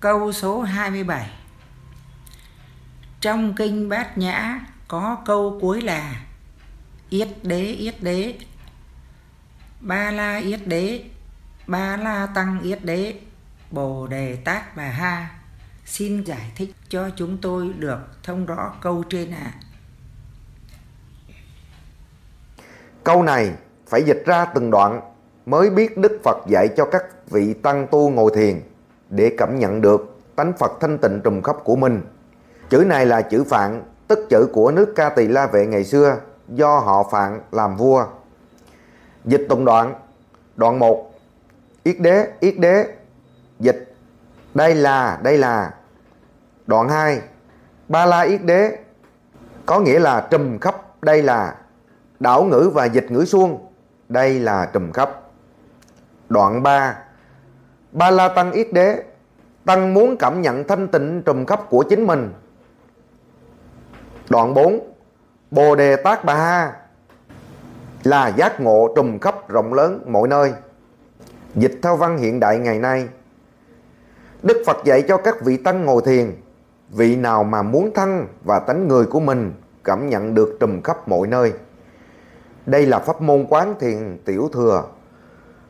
Câu số 27 Trong kinh Bát Nhã có câu cuối là, Yết đế yết đế, Ba la yết đế, Ba la tăng yết đế, Bồ đề tát bà ha, Xin giải thích cho chúng tôi được thông rõ câu trên ạ. À. Câu này phải dịch ra từng đoạn mới biết Đức Phật dạy cho các vị tăng tu ngồi thiền để cảm nhận được tánh Phật thanh tịnh trùm khắp của mình. Chữ này là chữ Phạn, tức chữ của nước Ca Tỳ La Vệ ngày xưa do họ Phạn làm vua. Dịch tụng đoạn Đoạn 1 Yết đế, yết đế Dịch Đây là, đây là Đoạn 2 Ba la yết đế Có nghĩa là trùm khắp đây là Đảo ngữ và dịch ngữ xuông Đây là trùm khắp Đoạn 3 Ba la tăng yết đế Tăng muốn cảm nhận thanh tịnh trùm khắp của chính mình. Đoạn 4 Bồ đề tát bà ha Là giác ngộ trùm khắp rộng lớn mọi nơi. Dịch theo văn hiện đại ngày nay. Đức Phật dạy cho các vị tăng ngồi thiền Vị nào mà muốn thăng và tánh người của mình cảm nhận được trùm khắp mọi nơi. Đây là pháp môn quán thiền tiểu thừa,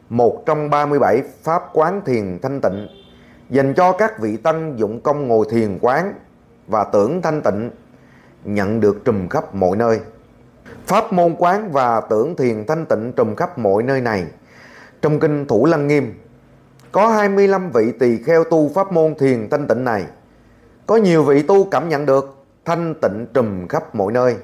một trong 37 pháp quán thiền thanh tịnh, dành cho các vị tăng dụng công ngồi thiền quán và tưởng thanh tịnh, nhận được trùm khắp mọi nơi. Pháp môn quán và tưởng thiền thanh tịnh trùm khắp mọi nơi này. Trong kinh Thủ Lăng Nghiêm, có 25 vị tỳ kheo tu pháp môn thiền thanh tịnh này. Có nhiều vị tu cảm nhận được thanh tịnh trùm khắp mọi nơi